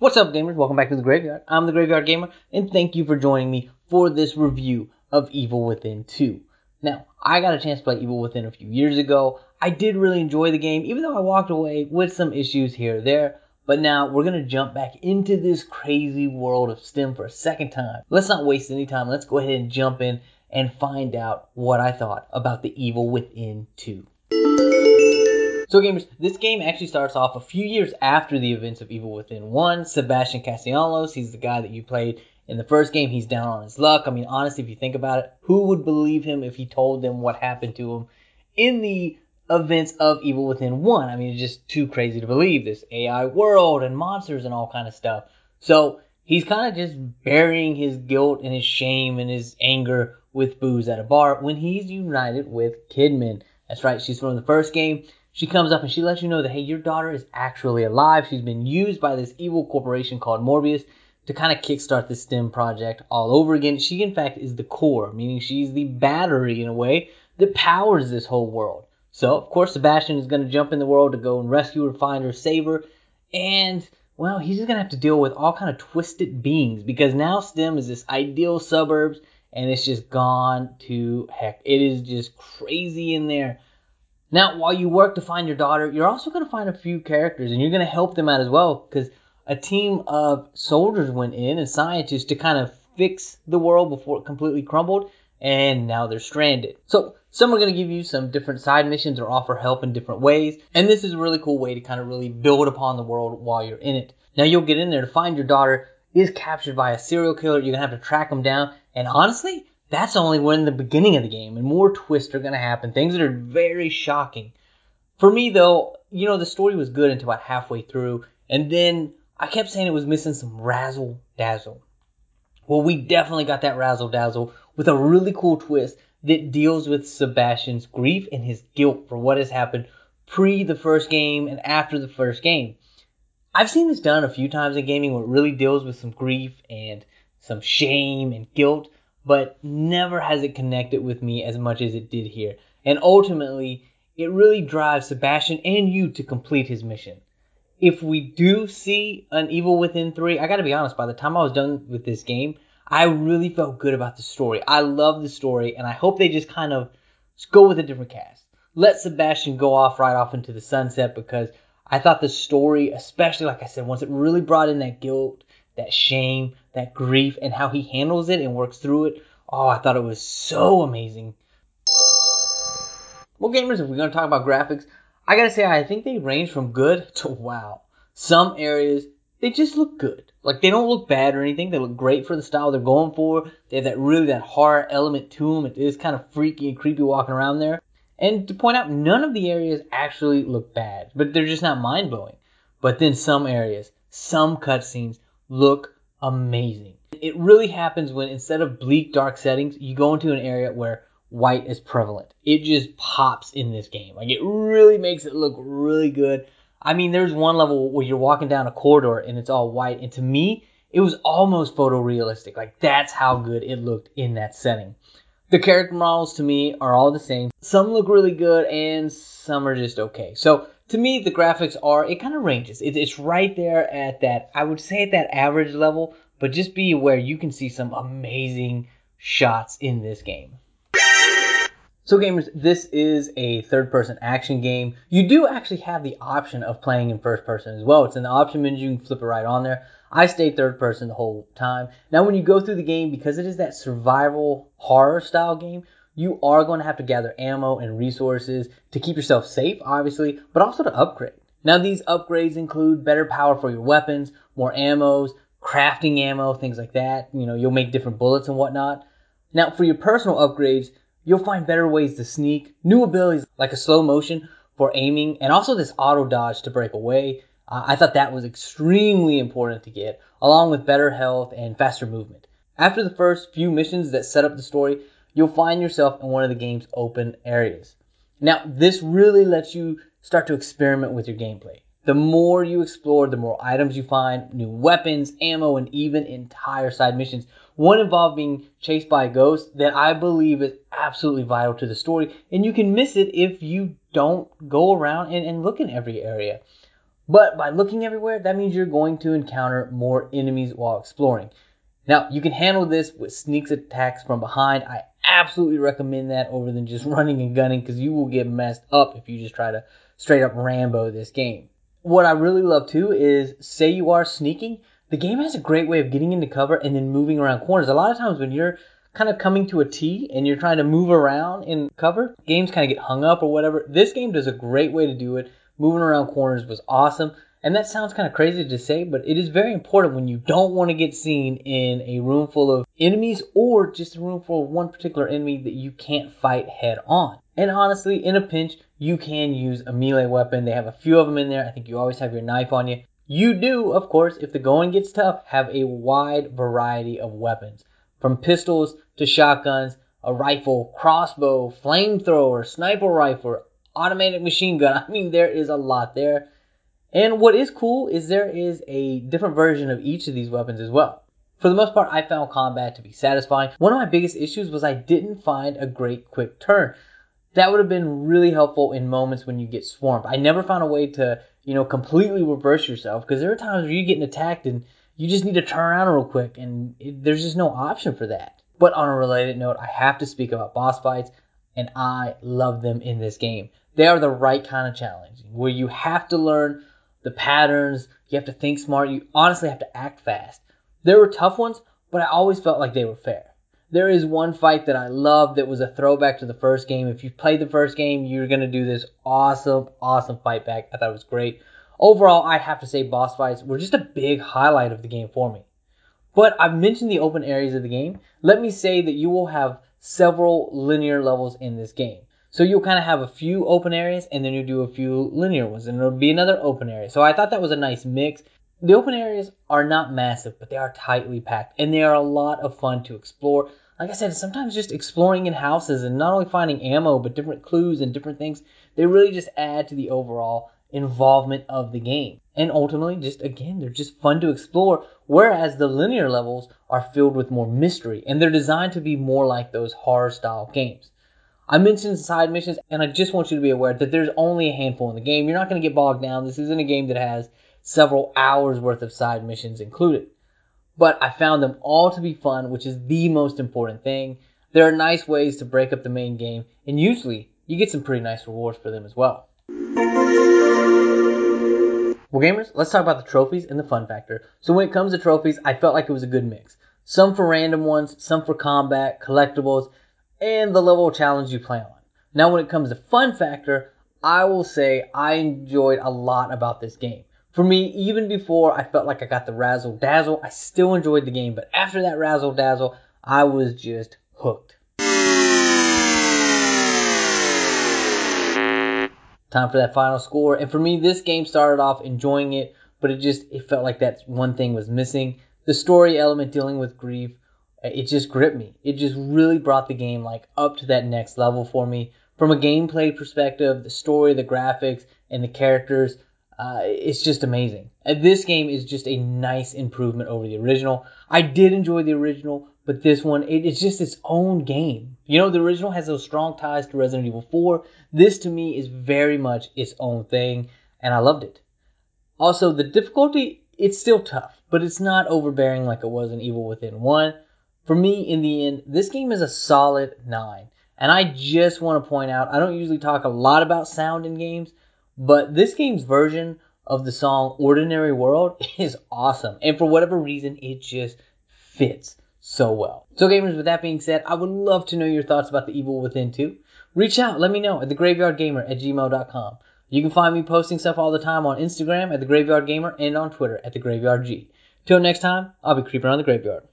What's up, gamers? Welcome back to the Graveyard. I'm the Graveyard Gamer, and thank you for joining me for this review of Evil Within 2. Now, I got a chance to play Evil Within a few years ago. I did really enjoy the game, even though I walked away with some issues here or there. But now we're going to jump back into this crazy world of STEM for a second time. Let's not waste any time. Let's go ahead and jump in and find out what I thought about the Evil Within 2. So, gamers, this game actually starts off a few years after the events of Evil Within 1. Sebastian Castellanos, he's the guy that you played in the first game. He's down on his luck. I mean, honestly, if you think about it, who would believe him if he told them what happened to him in the events of Evil Within 1? I mean, it's just too crazy to believe. This AI world and monsters and all kind of stuff. So, he's kind of just burying his guilt and his shame and his anger with booze at a bar when he's united with Kidman. That's right, she's from the first game she comes up and she lets you know that, hey, your daughter is actually alive. She's been used by this evil corporation called Mobius to kind of kickstart the STEM project all over again. She, in fact, is the core, meaning she's the battery in a way that powers this whole world. So, of course, Sebastian is going to jump in the world to go and rescue her, find her, save her, and well, he's just going to have to deal with all kind of twisted beings because now STEM is this ideal suburbs and it's just gone to heck. It is just crazy in there. Now, while you work to find your daughter, you're also going to find a few characters and you're going to help them out as well because a team of soldiers went in and scientists to kind of fix the world before it completely crumbled and now they're stranded. So, some are going to give you some different side missions or offer help in different ways, and this is a really cool way to kind of really build upon the world while you're in it. Now, you'll get in there to find your daughter is captured by a serial killer. You're going to have to track him down, and honestly, that's only when the beginning of the game, and more twists are going to happen. Things that are very shocking. For me, though, you know, the story was good until about halfway through, and then I kept saying it was missing some razzle dazzle. Well, we definitely got that razzle dazzle with a really cool twist that deals with Sebastian's grief and his guilt for what has happened pre the first game and after the first game. I've seen this done a few times in gaming where it really deals with some grief and some shame and guilt but never has it connected with me as much as it did here. And ultimately, it really drives Sebastian and you to complete his mission. If we do see an Evil Within 3, I gotta be honest, by the time I was done with this game, I really felt good about the story. I love the story, and I hope they just kind of go with a different cast. Let Sebastian go off right off into the sunset because I thought the story, especially like I said, once it really brought in that guilt that shame, that grief, and how he handles it and works through it. Oh, I thought it was so amazing. Well, gamers, if we're going to talk about graphics, I gotta say, I think they range from good to wow. Some areas, they just look good. Like, they don't look bad or anything. They look great for the style they're going for. They have that really, that horror element to them. It is kind of freaky and creepy walking around there. And to point out, none of the areas actually look bad, but they're just not mind blowing. But then some areas, some cutscenes look amazing. It really happens when instead of bleak, dark settings, you go into an area where white is prevalent. It just pops in this game. Like it really makes it look really good. I mean, there's one level where you're walking down a corridor and it's all white, and to me, it was almost photorealistic. Like that's how good it looked in that setting. The character models to me are all the same. Some look really good and some are just okay. So to me, the graphics are, it kind of ranges. It, it's right there at that, I would say at that average level, but just be aware you can see some amazing shots in this game. So gamers, this is a third person action game. You do actually have the option of playing in first person as well. It's in the option menu, you can flip it right on there. I stayed third person the whole time. Now when you go through the game, because it is that survival horror style game, you are going to have to gather ammo and resources to keep yourself safe, obviously, but also to upgrade. Now, these upgrades include better power for your weapons, more ammos, crafting ammo, things like that. You know, you'll make different bullets and whatnot. Now, for your personal upgrades, you'll find better ways to sneak, new abilities like a slow motion for aiming, and also this auto dodge to break away. Uh, I thought that was extremely important to get, along with better health and faster movement. After the first few missions that set up the story, you'll find yourself in one of the game's open areas. Now, this really lets you start to experiment with your gameplay. The more you explore, the more items you find, new weapons, ammo, and even entire side missions. One involved being chased by a ghost that I believe is absolutely vital to the story, and you can miss it if you don't go around and, and look in every area. But by looking everywhere, that means you're going to encounter more enemies while exploring. Now, you can handle this with sneaks attacks from behind. I absolutely recommend that over than just running and gunning because you will get messed up if you just try to straight up Rambo this game. What I really love too is say you are sneaking, the game has a great way of getting into cover and then moving around corners. A lot of times when you're kind of coming to a T and you're trying to move around in cover, games kind of get hung up or whatever. This game does a great way to do it. Moving around corners was awesome. And that sounds kind of crazy to say, but it is very important when you don't want to get seen in a room full of enemies or just a room full of one particular enemy that you can't fight head on. And honestly, in a pinch, you can use a melee weapon. They have a few of them in there. I think you always have your knife on you. You do, of course, if the going gets tough, have a wide variety of weapons. From pistols to shotguns, a rifle, crossbow, flamethrower, sniper rifle, automatic machine gun. I mean, there is a lot there. And what is cool is there is a different version of each of these weapons as well. For the most part, I found combat to be satisfying. One of my biggest issues was I didn't find a great quick turn. That would have been really helpful in moments when you get swarmed. I never found a way to, you know, completely reverse yourself because there are times where you're getting attacked and you just need to turn around real quick and it, there's just no option for that. But on a related note, I have to speak about boss fights and I love them in this game. They are the right kind of challenge where you have to learn the patterns. You have to think smart. You honestly have to act fast. There were tough ones, but I always felt like they were fair. There is one fight that I love that was a throwback to the first game. If you played the first game, you're going to do this awesome, awesome fight back. I thought it was great. Overall, I have to say boss fights were just a big highlight of the game for me. But I've mentioned the open areas of the game. Let me say that you will have several linear levels in this game. So you'll kind of have a few open areas and then you do a few linear ones and it'll be another open area. So I thought that was a nice mix. The open areas are not massive, but they are tightly packed and they are a lot of fun to explore. Like I said, sometimes just exploring in houses and not only finding ammo, but different clues and different things, they really just add to the overall involvement of the game. And ultimately, just again, they're just fun to explore. Whereas the linear levels are filled with more mystery and they're designed to be more like those horror style games. I mentioned side missions, and I just want you to be aware that there's only a handful in the game. You're not going to get bogged down. This isn't a game that has several hours worth of side missions included. But I found them all to be fun, which is the most important thing. There are nice ways to break up the main game, and usually you get some pretty nice rewards for them as well. Well, gamers, let's talk about the trophies and the fun factor. So when it comes to trophies, I felt like it was a good mix. Some for random ones, some for combat, collectibles, and the level of challenge you play on. Now, when it comes to fun factor, I will say I enjoyed a lot about this game. For me, even before I felt like I got the razzle dazzle, I still enjoyed the game, but after that razzle dazzle, I was just hooked. Time for that final score, and for me, this game started off enjoying it, but it just it felt like that one thing was missing. The story element dealing with grief it just gripped me. It just really brought the game like up to that next level for me. From a gameplay perspective, the story, the graphics, and the characters, uh, it's just amazing. And this game is just a nice improvement over the original. I did enjoy the original, but this one, it, it's just its own game. You know, the original has those strong ties to Resident Evil 4. This to me is very much its own thing, and I loved it. Also, the difficulty, it's still tough, but it's not overbearing like it was in Evil Within 1 for me, in the end, this game is a solid 9. And I just want to point out, I don't usually talk a lot about sound in games, but this game's version of the song Ordinary World is awesome. And for whatever reason, it just fits so well. So, gamers, with that being said, I would love to know your thoughts about The Evil Within 2. Reach out, let me know at thegraveyardgamer at gmail.com. You can find me posting stuff all the time on Instagram at The Graveyard Gamer and on Twitter at The Graveyard G. Till next time, I'll be creeping around the graveyard.